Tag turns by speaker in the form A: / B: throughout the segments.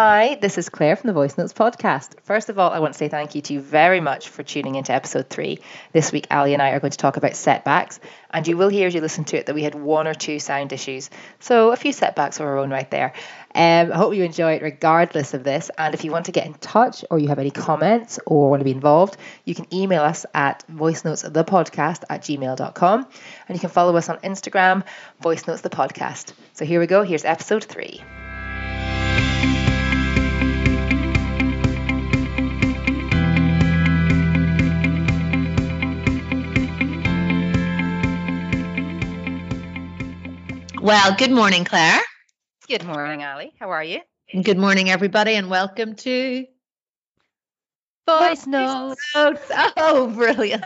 A: Hi, this is Claire from the Voice Notes podcast. First of all, I want to say thank you to you very much for tuning into episode three. This week, Ali and I are going to talk about setbacks, and you will hear as you listen to it that we had one or two sound issues. So, a few setbacks of our own right there. Um, I hope you enjoy it regardless of this. And if you want to get in touch or you have any comments or want to be involved, you can email us at voicenotesthepodcast at gmail.com. And you can follow us on Instagram, Voice Notes the Podcast. So here we go. Here's episode three.
B: Well, good morning, Claire.
A: Good morning, Ali. How are you?
B: Good morning, everybody, and welcome to
A: Voice Notes.
B: Oh, brilliant.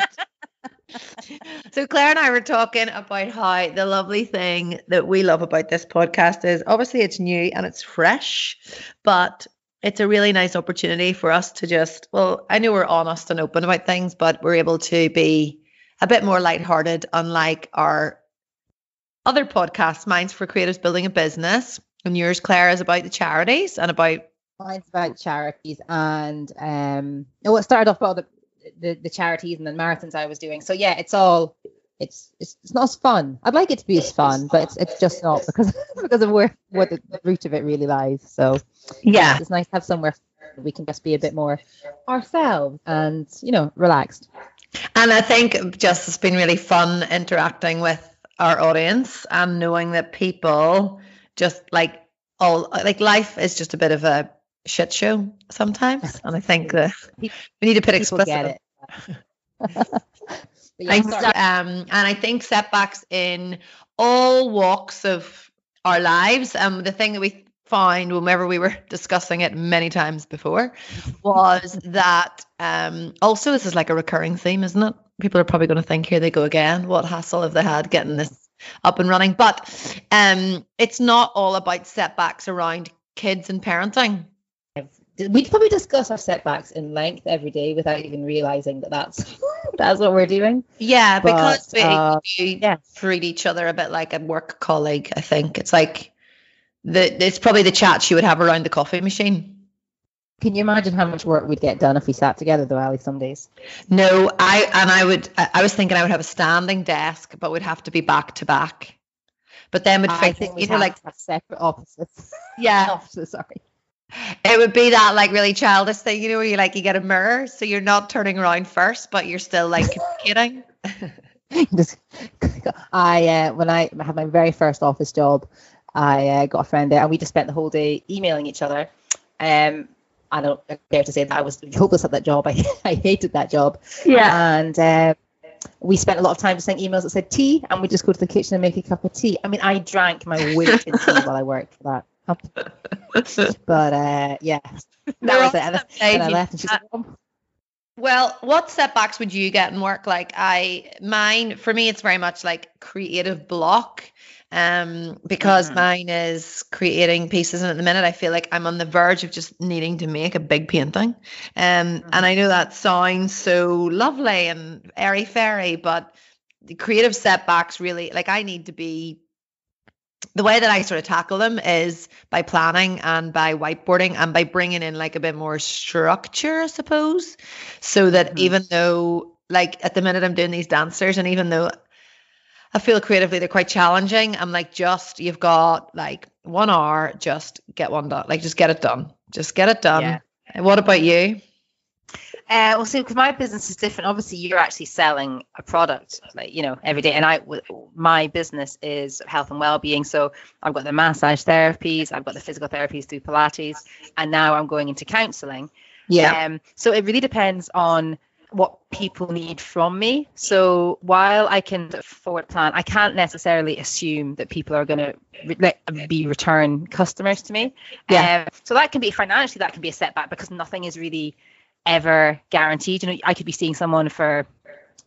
B: so, Claire and I were talking about how the lovely thing that we love about this podcast is obviously it's new and it's fresh, but it's a really nice opportunity for us to just, well, I know we're honest and open about things, but we're able to be a bit more lighthearted, unlike our other podcasts, mine's for creatives building a business, and yours, Claire, is about the charities and about.
A: Mine's about charities and um. No, it started off by all the, the the charities and the marathons I was doing. So yeah, it's all. It's, it's it's not as fun. I'd like it to be as fun, but it's it's just not because because of where what the root of it really lies. So
B: yeah,
A: it's nice to have somewhere we can just be a bit more ourselves and you know relaxed.
B: And I think just it's been really fun interacting with our audience and knowing that people just like all like life is just a bit of a shit show sometimes and i think that we need to put explicit yeah, um, and i think setbacks in all walks of our lives um the thing that we find whenever we were discussing it many times before was that um also this is like a recurring theme isn't it people are probably going to think here they go again. What hassle have they had getting this up and running? But um it's not all about setbacks around kids and parenting.
A: We probably discuss our setbacks in length every day without even realizing that that's that's what we're doing.
B: Yeah but, because we uh, yeah. treat each other a bit like a work colleague i think. It's like the it's probably the chat you would have around the coffee machine
A: can you imagine how much work we'd get done if we sat together though, Ali, some days?
B: No, I and I would I was thinking I would have a standing desk, but we'd have to be back to back. But then we'd
A: I think you know like separate offices.
B: Yeah.
A: offices, sorry.
B: It would be that like really childish thing, you know, where you like you get a mirror, so you're not turning around first, but you're still like communicating.
A: Just, I uh, when I had my very first office job, I uh, got a friend there, and we just spent the whole day emailing each other. Um, I don't dare to say that I was hopeless at that job. I, I hated that job.
B: Yeah.
A: And uh, we spent a lot of time just sending emails that said tea, and we just go to the kitchen and make a cup of tea. I mean, I drank my weight in tea while I worked for that. but uh, yeah, that was it. And then I left, and she's like, oh.
B: Well, what setbacks would you get in work? Like I, mine for me, it's very much like creative block um, because mm-hmm. mine is creating pieces, and at the minute I feel like I'm on the verge of just needing to make a big painting. Um, mm-hmm. and I know that sounds so lovely and airy fairy, but the creative setbacks really like I need to be. The way that I sort of tackle them is by planning and by whiteboarding and by bringing in like a bit more structure, I suppose, so that mm-hmm. even though like at the minute I'm doing these dancers, and even though I feel creatively they're quite challenging. I'm like, just you've got like one hour, just get one done. Like, just get it done. Just get it done. Yeah. What about you?
A: Uh, well, see, because my business is different. Obviously, you're actually selling a product, like you know, every day. And I, my business is health and well-being. So I've got the massage therapies, I've got the physical therapies through Pilates, and now I'm going into counselling.
B: Yeah.
A: Um, so it really depends on what people need from me. So while I can forward plan, I can't necessarily assume that people are going to re- be return customers to me.
B: Yeah.
A: Um, so that can be financially that can be a setback because nothing is really ever guaranteed. You know, I could be seeing someone for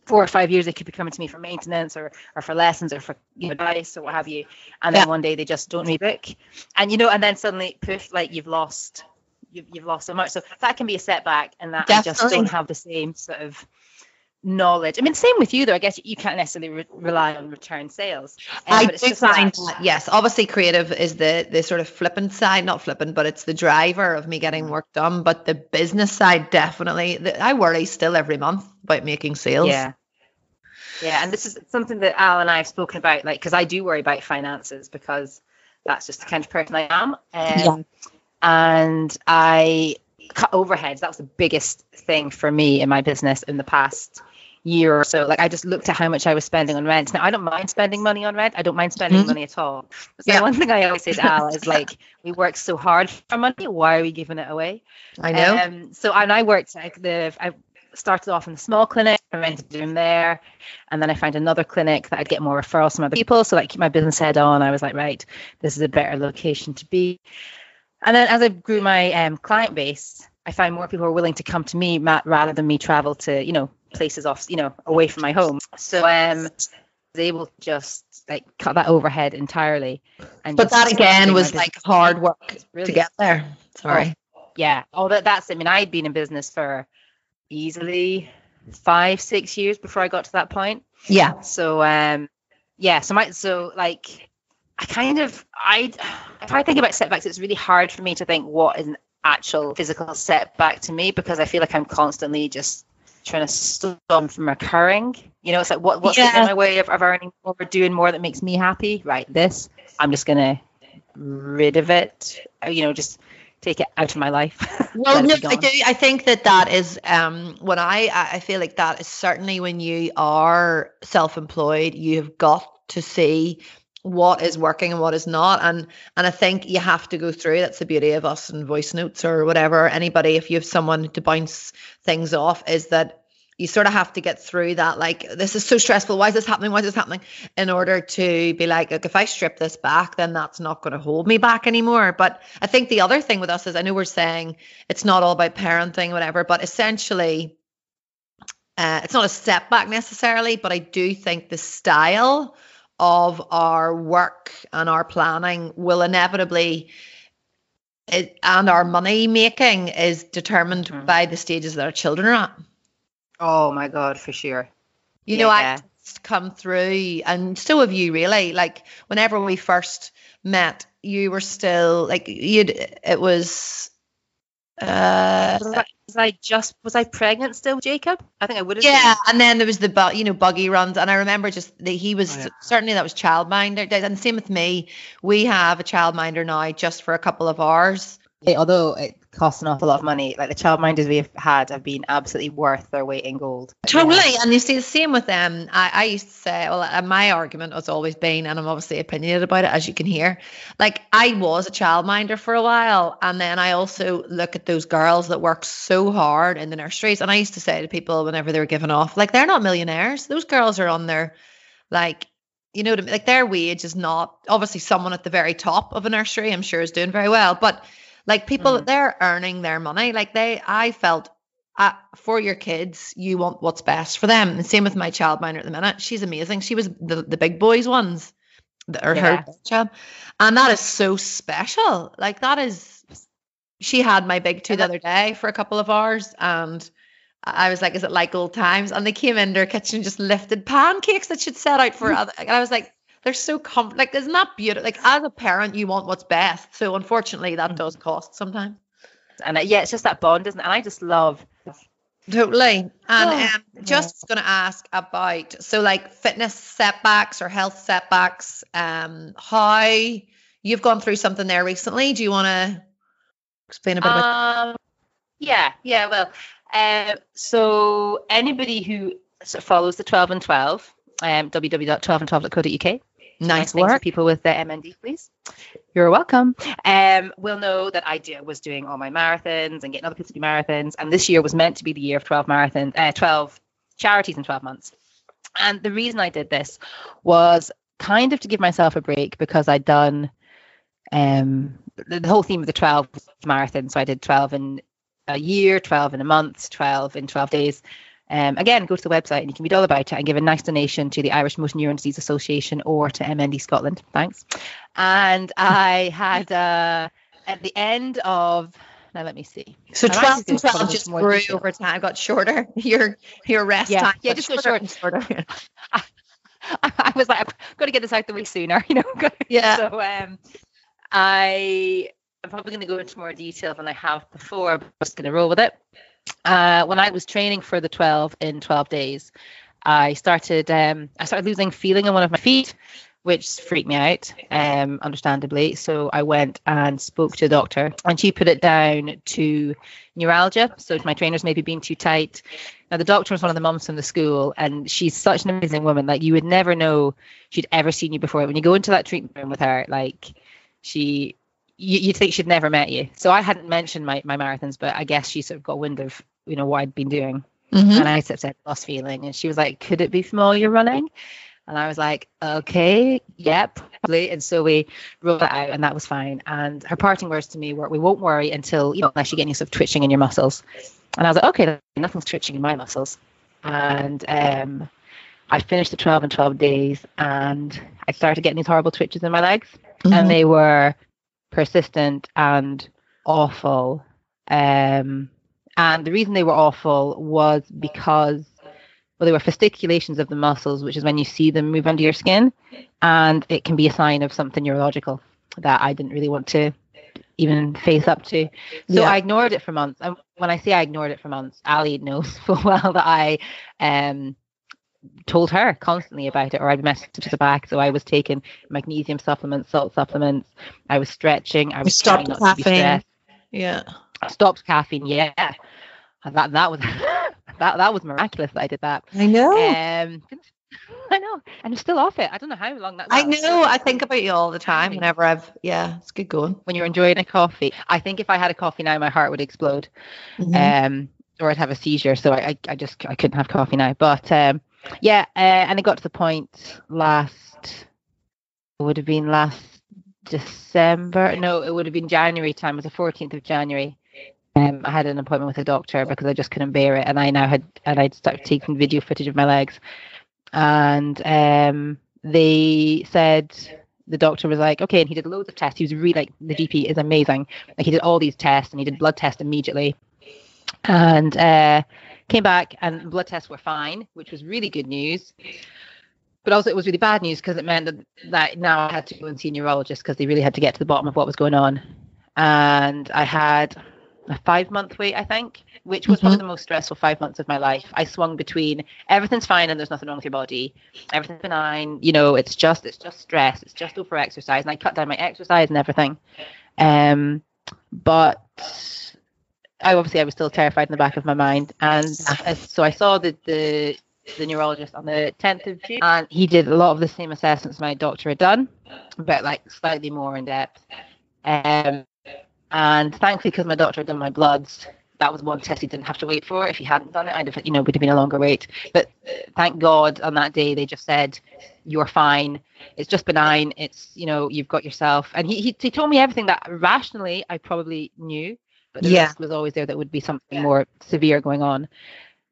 A: four or five years. They could be coming to me for maintenance or or for lessons or for you know advice or what have you. And then yeah. one day they just don't rebook. And you know, and then suddenly poof, like you've lost you've, you've lost so much. So that can be a setback, and that Definitely. I just don't have the same sort of knowledge. I mean, same with you though. I guess you can't necessarily re- rely on return sales.
B: Um, I do find that. yes, obviously creative is the the sort of flippant side, not flippant, but it's the driver of me getting work done. But the business side, definitely, the, I worry still every month about making sales.
A: Yeah. Yeah, and this is something that Al and I have spoken about, like, because I do worry about finances because that's just the kind of person I am. Um, yeah. And I cut overheads. That was the biggest thing for me in my business in the past year or so. Like I just looked at how much I was spending on rent. Now I don't mind spending money on rent. I don't mind spending mm-hmm. money at all. So yeah. one thing I always say to Al is like, we work so hard for money. Why are we giving it away?
B: I know.
A: Um, so and I worked like the I started off in a small clinic. I rented a room there, and then I found another clinic that I'd get more referrals from other people. So like keep my business head on. I was like, right, this is a better location to be. And then as I grew my um, client base, I find more people are willing to come to me rather than me travel to, you know, places off, you know, away from my home. So um, I was able to just like cut that overhead entirely.
B: And but that again was like hard work really, to get there. Sorry.
A: Oh, yeah. Oh, that, that's. I mean, I'd been in business for easily five, six years before I got to that point.
B: Yeah.
A: So um, yeah. So my so like I kind of I if I think about setbacks, it's really hard for me to think what is an actual physical setback to me because I feel like I'm constantly just trying to stop them from occurring. You know, it's like what what's yeah. my way of, of earning more, doing more that makes me happy? Right, this I'm just gonna rid of it. Uh, you know, just take it out of my life.
B: well, no, I do. I think that that is um, when I I feel like that is certainly when you are self-employed, you have got to see what is working and what is not. And and i think you have to go through that's the beauty of us and voice notes or whatever. Anybody if you have someone to bounce things off is that you sort of have to get through that like this is so stressful why is this happening why is this happening? In order to be like, like if i strip this back then that's not going to hold me back anymore. But i think the other thing with us is i know we're saying it's not all about parenting whatever but essentially uh, it's not a step back necessarily but i do think the style of our work and our planning will inevitably it, and our money making is determined mm-hmm. by the stages that our children are at.
A: Oh my god, for sure.
B: You yeah. know, I come through and so have you really. Like whenever we first met, you were still like you'd it was
A: uh, was, was I just was I pregnant still, Jacob? I think I would have.
B: Yeah, been. and then there was the you know buggy runs, and I remember just that he was oh, yeah. certainly that was childminder, and same with me. We have a childminder now just for a couple of hours.
A: Although it cost an awful lot of money. Like the childminders we've had have been absolutely worth their weight in gold.
B: Totally. Yeah. And you see the same with them. I, I used to say, well, uh, my argument has always been, and I'm obviously opinionated about it, as you can hear. Like I was a childminder for a while. And then I also look at those girls that work so hard in the nurseries. And I used to say to people whenever they were given off, like, they're not millionaires. Those girls are on their, like, you know, like their wage is not obviously someone at the very top of a nursery, I'm sure is doing very well. But like people, mm. they're earning their money. Like they, I felt uh, for your kids, you want what's best for them. And same with my child childminder at the minute. She's amazing. She was the, the big boys ones, or yeah. her job. And that is so special. Like that is, she had my big two the other day for a couple of hours. And I was like, is it like old times? And they came in their kitchen, just lifted pancakes that she'd set out for other. And I was like, they're so com like isn't that beautiful like as a parent you want what's best. So unfortunately that does cost sometimes.
A: And uh, yeah it's just that bond isn't it? And i just love
B: totally. And oh, um, just going to ask about so like fitness setbacks or health setbacks um how you've gone through something there recently. Do you want to explain a bit about
A: um, yeah yeah well uh, so anybody who follows the 12 and 12 um, www.12and12.co.uk
B: Nice work.
A: People with the MND, please. You're welcome. Um, will know that I do, was doing all my marathons and getting other people to do marathons. And this year was meant to be the year of 12 marathons, uh, 12 charities in 12 months. And the reason I did this was kind of to give myself a break because I'd done um, the, the whole theme of the 12 marathon. So I did 12 in a year, 12 in a month, 12 in 12 days. Um, again, go to the website and you can read all about it and give a nice donation to the Irish Motor Neuron Disease Association or to MND Scotland. Thanks. And I had uh, at the end of now let me see.
B: So 12 and 12 just grew
A: detail.
B: over time, got shorter. Your your rest
A: Yeah,
B: time.
A: yeah, just got
B: shorter and shorter.
A: I was like, I've got to get this out the way sooner, you know.
B: Yeah.
A: So um, I am probably going to go into more detail than I have before, but I'm just going to roll with it. Uh, when I was training for the 12 in 12 days, I started um, I started losing feeling in one of my feet, which freaked me out, um, understandably. So I went and spoke to a doctor, and she put it down to neuralgia. So my trainers maybe being too tight. Now the doctor was one of the moms from the school, and she's such an amazing woman. Like you would never know she'd ever seen you before. When you go into that treatment room with her, like she, you, you'd think she'd never met you. So I hadn't mentioned my my marathons, but I guess she sort of got wind of you know what I'd been doing.
B: Mhm.
A: And I sort of said lost feeling, and she was like, "Could it be from all your running?" And I was like, "Okay, yep." probably." And so we rolled it out, and that was fine. And her parting words to me were, "We won't worry until you know unless you get any sort of twitching in your muscles." And I was like, "Okay, nothing's twitching in my muscles." And um, I finished the 12 and 12 days, and I started getting these horrible twitches in my legs,
B: Mhm.
A: and they were persistent and awful. Um, and the reason they were awful was because, well, they were fasciculations of the muscles, which is when you see them move under your skin, and it can be a sign of something neurological that I didn't really want to even face up to. So
B: Yeah.
A: I ignored it for months. And when I say I ignored it for months, Ali knows full well that I um told her constantly about it or I'd message her back. So I was taking magnesium supplements, salt supplements, I was stretching, I was
B: stopped
A: not to be
B: caffeine. Yeah.
A: I stopped caffeine, yeah. And That that was that that was miraculous that I did that.
B: I know.
A: Um I know. And I'm still off it. I don't know how long that
B: I know. I think about you all the time whenever I've yeah, it's good going.
A: when you're enjoying a coffee. I think if I had a coffee now my heart would explode.
B: Mhm.
A: um, or I'd have a seizure. So I, I, I just I couldn't have coffee now. But um, yeah, uh, and it got to the point last it would have been last December. No, it would have been January time. It was the 14th of January. Um, I had an appointment with a doctor because I just couldn't bear it, and I now had and I'd started taking video footage of my legs, and um, they said the doctor was like, okay, and he did loads of tests. He was really like the GP is amazing. Like he did all these tests and he did blood tests immediately, and uh, came back and blood tests were fine, which was really good news. But also it was really bad news because it meant that, that now I had to go and see a neurologist because they really had to get to the bottom of what was going on. And I had a five month wait, I think, which was probably the most stressful five months of my life. I swung between everything's fine and there's nothing wrong with your body. Everything's benign, you know, it's just it's just stress, it's just over exercise. And I cut down my exercise and everything. Um but I obviously I was still terrified in the back of my mind. And so I saw the the the neurologist on the 10th of June, and he did a lot of the same assessments my doctor had done, but like slightly more in depth. Um, and thankfully, because my doctor had done my bloods, that was one test he didn't have to wait for. If he hadn't done it, I'd have, you know, would have been a longer wait. But thank God on that day they just said, "You're fine. It's just benign. It's you know, you've got yourself." And he he, he told me everything that rationally I probably knew, but the
B: Yeah.
A: risk was always there that would be something more severe going on.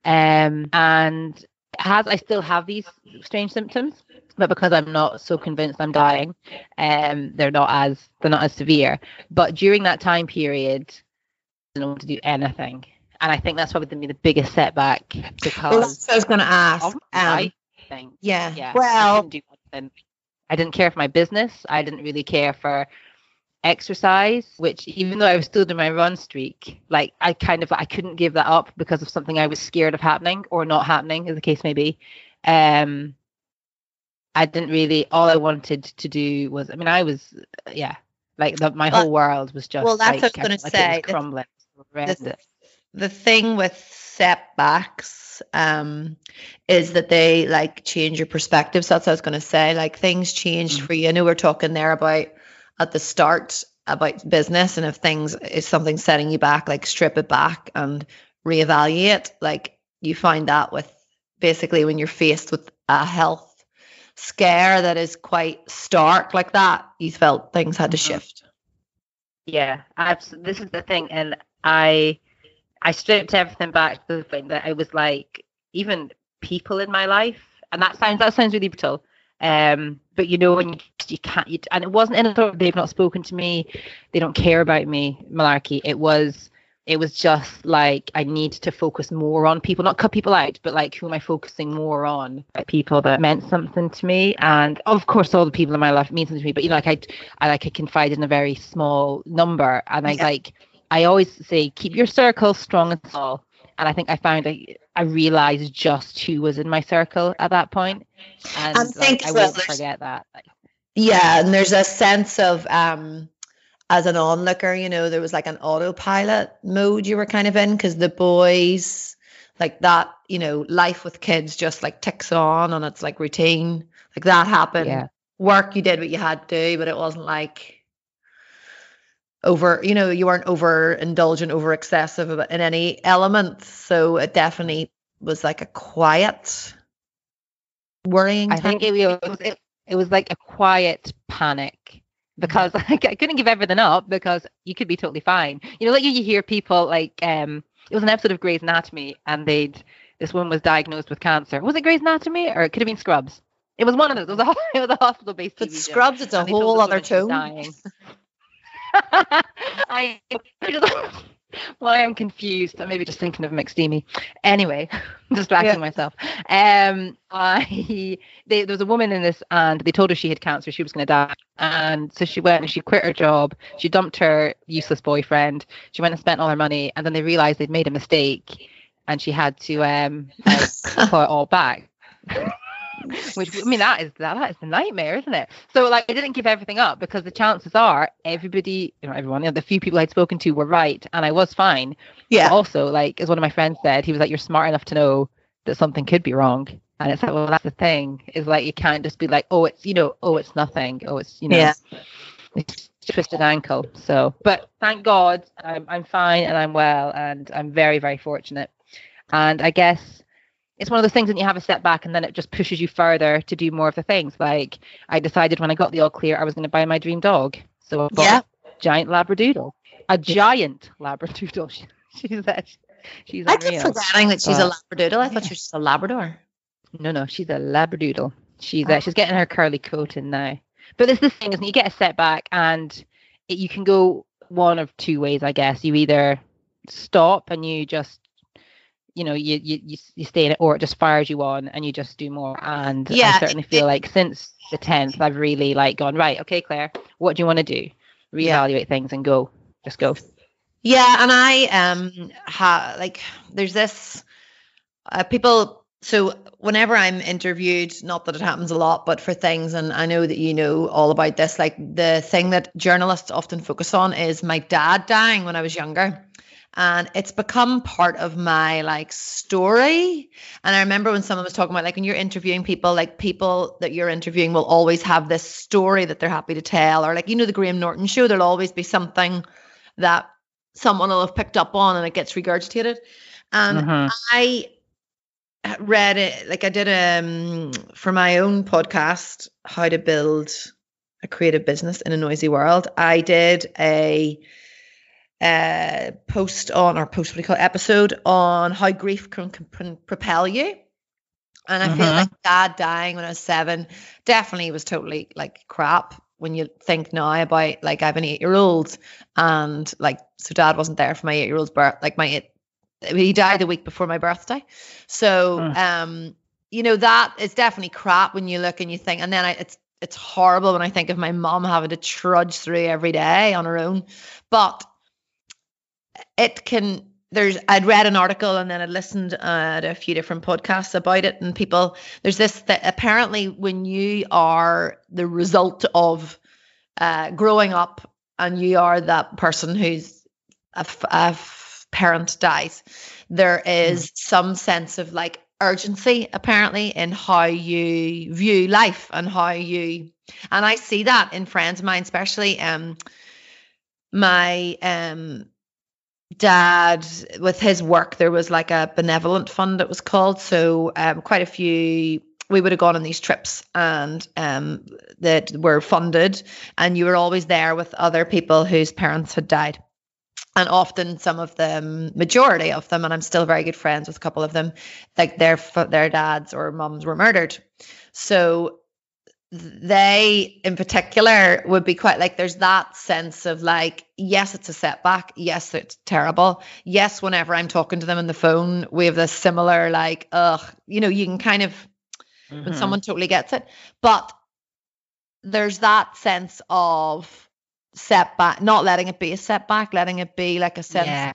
A: Um, and has I still have these strange symptoms, but because I'm not so convinced I'm dying, um, they're not as they're not as severe. But during that time period, I didn't want to do anything, and I think that's probably been the biggest setback
B: Well,
A: because
B: that's what I was going to ask. Um, yeah.
A: Yeah. I
B: Well,
A: couldn't do. I didn't care for my business. I didn't really care for exercise, which even though I was still doing my run streak, like I kind of I couldn't give that up because of something I was scared of happening or not happening, as the case may be. Um I didn't really all I wanted to do was I mean I was yeah, like the, my whole world was just
B: well, that's
A: like,
B: what I was gonna
A: felt like
B: say.
A: was
B: The-
A: crumbling.
B: the, the thing with setbacks um is that they like change your perspective. So that's what I was going to say. Like things changed
A: Mhm.
B: for you. I know we are talking there about at the start about business and if things is something setting you back, like strip it back and reevaluate. Like you find that with basically when you're faced with a health scare that is quite stark like that, you felt things had to
A: Mhm.
B: shift.
A: Yeah, abs- this is the thing, and I I stripped everything back to the point that I was like, even people in my life, and that sounds that sounds really brutal. Um, but you know when you, you can't, you, and it wasn't in a sort of they've not spoken to me, they don't care about me malarkey. It was it was just like I need to focus more on people, not cut people out, but like who am I focusing more on? Like people that meant something to me, and of course, all the people in my life mean something to me. But you know, like I, I like I confide in a very small number, and I yeah. like I always say keep your circle strong and small. And I think I found I, I realized just who was in my circle at that point. and I like, I won't forget that.
B: Yeah, and there's a sense of um as an onlooker, you know, there was like an autopilot mode you were kind of in because the boys, like that, you know, life with kids just like ticks on and it's like routine. Like that happened. Yeah. Work, you did what you had to do, but it wasn't like over, you know, you weren't over indulgent, over excessive in any elements. So it definitely was like a quiet worrying.
A: I think it was, it, it was like a quiet panic because like, I couldn't give everything up because you could be totally fine. You know, like you hear people like um it was an episode of Grey's Anatomy and they'd this woman was diagnosed with cancer. Was it Grey's Anatomy or it could have been Scrubs? It was one of those. It was a, it was a hospital based.
B: But Scrubs, it's a whole other tone.
A: I well, I am confused. I'm maybe just thinking of McSteamy. Anyway, distracting yeah. myself. Um, I they, there was a woman in this, and they told her she had cancer. She was going to die, and so she went and she quit her job. She dumped her useless boyfriend. She went and spent all her money, and then they realized they'd made a mistake, and she had to um like, put it all back. which I mean that is that, that is the nightmare, isn't it? So like I didn't give everything up because the chances are everybody, you know, everyone, you know, the few people I'd spoken to were right, and I was fine. Yeah. But also, like as one of my friends said, he was like, "You're smart enough to know that something could be wrong." And it's like, well, that's the thing. Is like you can't just be like, oh, it's you know, oh, it's nothing. Oh, it's you know, yeah. it's twisted ankle. So, but thank God, I'm I'm fine and I'm well, and I'm very very fortunate. And I guess it's one of those things that you have a setback and then it just pushes you further to do more of the things. Like I decided when I got the all clear, I was going to buy my dream dog. So I bought yeah. a giant labradoodle, a giant labradoodle. she's that. She's
B: I keep forgetting that she's but, a labradoodle. I thought she was just a Labrador.
A: No, no, she's a labradoodle. She's uh, she's getting her curly coat in now. But there's this thing, isn't it? You get a setback and it, you can go one of two ways, I guess. You either stop and you just you know you you you stay in it or it just fires you on and you just do more. And yeah, i certainly feel it, like since the 10th i've really like gone right okay claire what do you want to do reevaluate yeah. things and go. Just go.
B: Yeah and i um ha like there's this uh, people so whenever i'm interviewed not that it happens a lot but for things and i know that you know all about this like the thing that journalists often focus on is my dad dying when i was younger and it's become part of my like story. And i remember when someone was talking about like when you're interviewing people like people that you're interviewing will always have this story that they're happy to tell or like you know the graham norton show there'll always be something that someone will have picked up on and it gets regurgitated. And uh-huh. i read it like i did um for my own podcast how to build a creative business in a noisy world. I did a uh, post on or post what do you call it, episode on how grief can, can propel you. And I feel uh-huh. like dad dying when I was seven definitely was totally like crap when you think now about like I have an eight year old and like so dad wasn't there for my eight year old's birth like my eight, he died the week before my birthday. So um you know that is definitely crap when you look and you think and then I, it's it's horrible when I think of my mom having to trudge through every day on her own. But it can there's I'd read an article and then I listened uh, to a few different podcasts about it and people there's this that apparently when you are the result of uh, growing up and you are that person who's a, a parent dies there is mm. some sense of like urgency apparently in how you view life and how you and I see that in friends of mine especially um my um dad with his work there was like a benevolent fund it was called. So um, quite a few we would have gone on these trips and um, that were funded and you were always there with other people whose parents had died. And often some of them majority of them and i'm still very good friends with a couple of them like their their dads or mums were murdered. So they in particular would be quite like there's that sense of like yes it's a setback yes it's terrible yes whenever i'm talking to them on the phone we have this similar like ugh you know you can kind of mm-hmm. when someone totally gets it but there's that sense of setback not letting it be a setback letting it be like a sense yeah.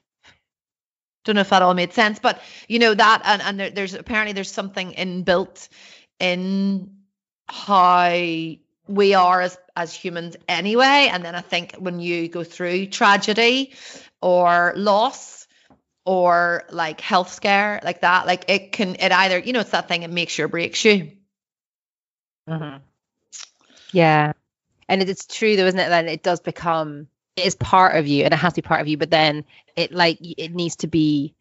B: don't know if that all made sense but you know that and, and there, there's apparently there's something inbuilt in how we are as as humans anyway and then i think when you go through tragedy or loss or like health scare like that like it can it either you know it's that thing it makes you or breaks you
A: mm-hmm. yeah and it's true though isn't it then it does become it is part of you and it has to be part of you but then it like it needs to be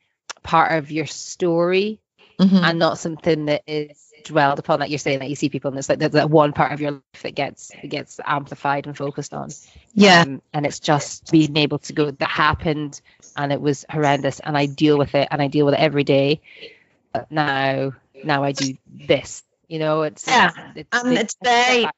A: part of your story mm-hmm. and not something that is dwelled upon that you're saying that you see people and it's like there's that one part of your life that gets that gets amplified and focused on.
B: Yeah. Um,
A: and it's just being able to go that happened and it was horrendous and i deal with it and i deal with it every day. But now now i do this you know it's
B: yeah. it's, it's, and it's, it's very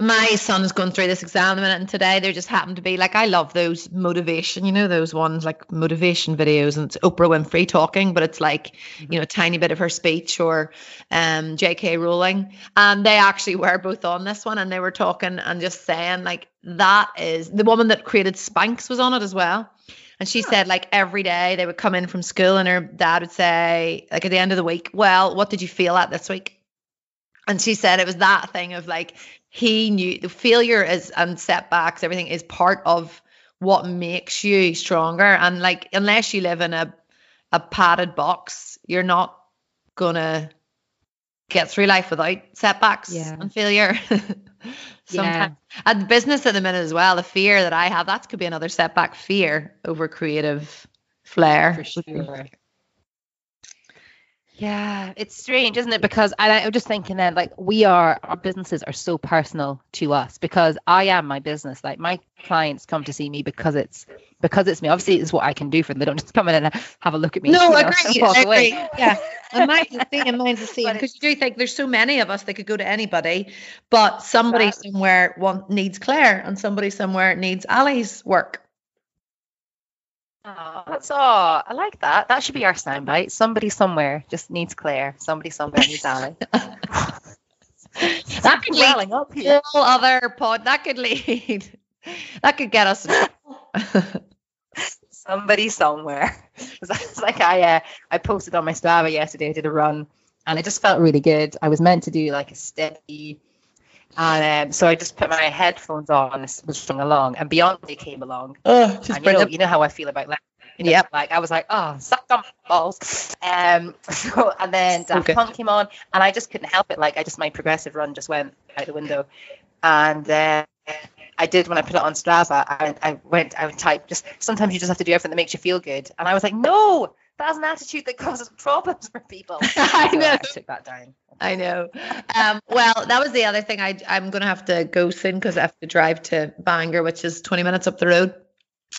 B: my son is going through this exam the minute and today there just happened to be like I love those motivation, you know, those ones like motivation videos and it's Oprah Winfrey talking, but it's like, mm-hmm. you know, a tiny bit of her speech or um JK Rowling. And they actually were both on this one and they were talking and just saying like that is the woman that created Spanx was on it as well. And she said, like, every day they would come in from school and her dad would say, like, at the end of the week, well, what did you feel at this week? And she said it was that thing of like, he knew the failure is and setbacks, everything is part of what makes you stronger. And like, unless you live in a a padded box, you're not gonna get through life without setbacks yeah. and failure. Sometimes yeah. and business at the minute as well, the fear that I have, that could be another setback, fear over creative flair. For sure.
A: Yeah, it's strange, isn't it? Because I, I'm just thinking then, like, we are, our businesses are so personal to us because I am my business. Like, my clients come to see me because it's because it's me. Obviously, it's what I can do for them. They don't just come in and have a look at me.
B: No, I agree. I agree. Yeah, and mine's the same. Mine's the same because you do think there's so many of us that could go to anybody, but somebody exactly. somewhere want, needs Claire and somebody somewhere needs Ali's work.
A: Oh, that's all. I like that. That should be our soundbite. Somebody somewhere just needs Claire. Somebody somewhere needs Ali.
B: that could lead up here. Whole other pod. That could lead. That could get us.
A: Somebody somewhere. It's like I uh, I posted on my Strava yesterday. I did a run, and it just felt really good. I was meant to do like a steady and um, so I just put my headphones on and was strung along, and Beyonce came along.
B: Oh,
A: and you know, you know how I feel about that. You know, yep. Like I was like, oh, suck on balls. Um, so, and then Daft okay. Punk came on, and I just couldn't help it. Like I just my progressive run just went out the window, and uh, I did when I put it on Strava. I, I went, I would type just sometimes you just have to do everything that makes you feel good, and I was like, no, that's an attitude that causes problems for people.
B: I know. I
A: took that down.
B: I know. Um, well, that was the other thing. I I'm gonna have to go soon because I have to drive to Bangor, which is 20 minutes up the road.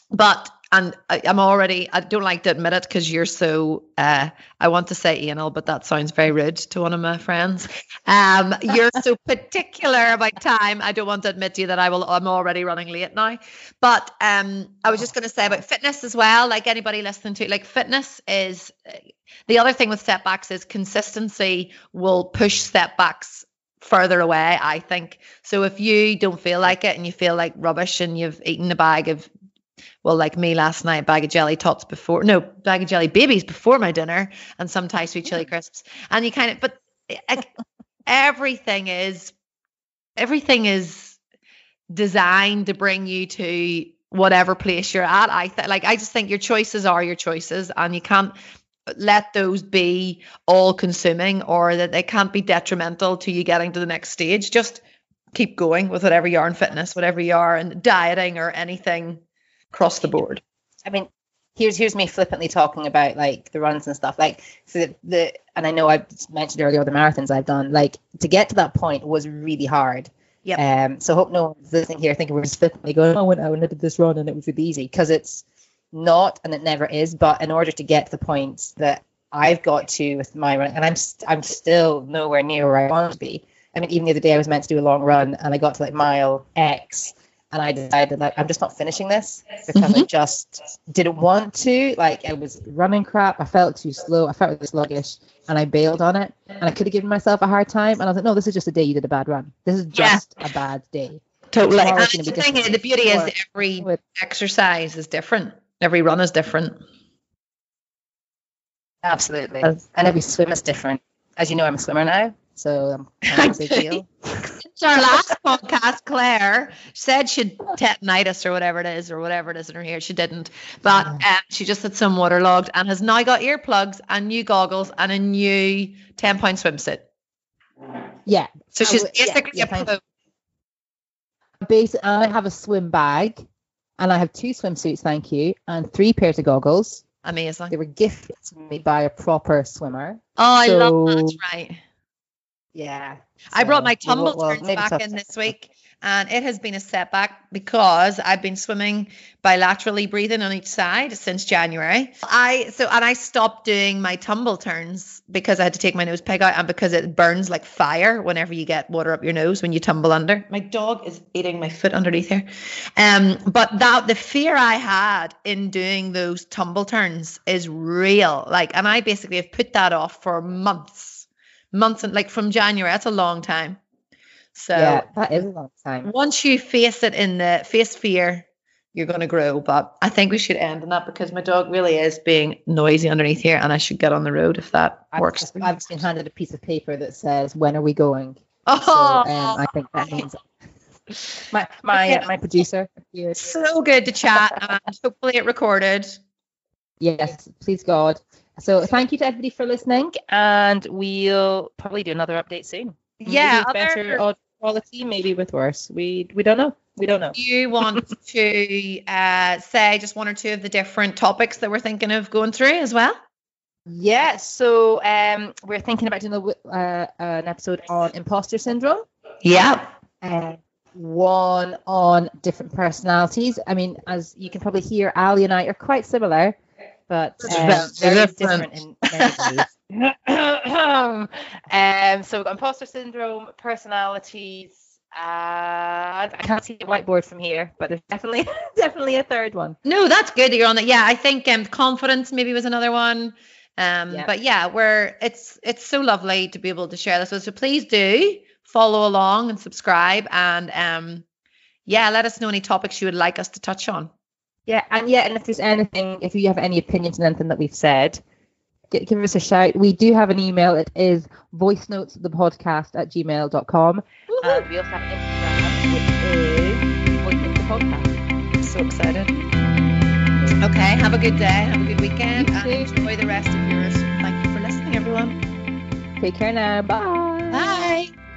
B: But and I, am already I don't like to admit it because you're so uh, I want to say anal, but that sounds very rude to one of my friends. Um, you're so particular about time. I don't want to admit to you that I will I'm already running late now. But um, I was just going to say about fitness as well. Like anybody listening to like fitness is the other thing with setbacks is consistency will push setbacks further away, I think. So if you don't feel like it and you feel like rubbish and you've eaten a bag of well, like me last night, bag of jelly tots before, no, bag of jelly babies before my dinner, and some Thai sweet chili crisps. And you kind of, but eh, everything is, everything is designed to bring you to whatever place you're at. I th- like, I just think your choices are your choices, and you can't let those be all consuming or that they can't be detrimental to you getting to the next stage. Just keep going with whatever you are in fitness, whatever you are in dieting or anything across the board.
A: I mean, here's here's me flippantly talking about like the runs and stuff. Like so the, the and I know I mentioned earlier the marathons I've done. Like to get to that point was really hard.
B: Yeah.
A: Um. So hope no one's listening here thinking we're just flippantly going, oh, I went out and I did this run and it was really easy because it's not and it never is. But in order to get to the point that I've got to with my run, and I'm st- I'm still nowhere near where I want to be. I mean, even the other day I was meant to do a long run and I got to like mile X and I decided like I'm just not finishing this because
B: Mm-hmm.
A: I just didn't want to. Like I was running crap. I felt too slow. I felt really sluggish, and I bailed on it. And I could have given myself a hard time. And I was like, no, this is just a day you did a bad run. This is
B: Yeah.
A: just a bad day.
B: Totally. And
A: gonna
B: the thing is, the beauty is every
A: With-
B: exercise is different. Every run is different.
A: Absolutely. And every swim is different. As you know, I'm a swimmer now, so I'm kind of a big deal.
B: Our last podcast, Claire said she'd tetanitis or whatever it is, or whatever it is in her ear. She didn't, but um, she just had some waterlogged and has now got earplugs and new goggles and a new 10 pound swimsuit.
A: Yeah.
B: So she's
A: would- yeah,
B: basically
A: yeah,
B: a pro.
A: Basically, I have a swim bag, and I have two swimsuits, thank you, and three pairs of goggles.
B: Amazing.
A: They were gifted to me by a proper swimmer.
B: Oh, I love that. Right.
A: Yeah.
B: I brought my
A: So, well,
B: tumble
A: well,
B: turns back in this week, and it has been a setback because I've been swimming bilaterally breathing on each side since January. I so and I stopped doing my tumble turns because I had to take my nose peg out and because it burns like fire whenever you get water up your nose when you tumble under. My dog is eating my foot underneath here. Um, but that the fear I had in doing those tumble turns is real. Like, and I basically have put that off for months, months and like from January. That's a long time. So
A: Yeah, that is a long time.
B: once you face it in the face fear, you're going to grow. But I think we should end on that because my dog really is being noisy underneath here, and I should get on the road if that
A: I've,
B: works.
A: just- I've been handed a piece of paper that says, "When are we going?"
B: oh,
A: So um, I think that means my my
B: Okay.
A: my producer.
B: so good to chat, and hopefully it recorded.
A: Yes, please God. So thank you to everybody for listening, and we'll probably do another update soon.
B: Yeah,
A: maybe with better audio quality, maybe with worse. We we don't know. We don't know.
B: Do you want to uh, say just one or two of the different topics that we're thinking of going through as well?
A: Yeah. So um, we're thinking about doing a, uh, an episode on imposter syndrome.
B: Yeah.
A: uh, one on different personalities. I mean, as you can probably hear, Ali and I are quite similar, but um,
B: Very different.
A: different in many ways. um, so we've got imposter syndrome, personalities. Uh, I can't see the whiteboard from here, but there's definitely definitely a third one.
B: No, that's good that you're on that. Yeah, I think um, confidence maybe was another one. Um,
A: Yeah.
B: but yeah, we're it's it's so lovely to be able to share this with. So please do follow along and subscribe, and um, yeah, let us know any topics you would like us to touch on.
A: Yeah, and yeah, and if there's anything, if you have any opinions on anything that we've said, gi- give us a shout. We do have an email. It is voice notes the podcast at gmail.com. And we also have Instagram, which is voice notes the podcast.
B: so excited. Okay, have a good day, have a good weekend, and enjoy the rest of yours. Thank you for listening, everyone.
A: Take care now. Bye.
B: Bye.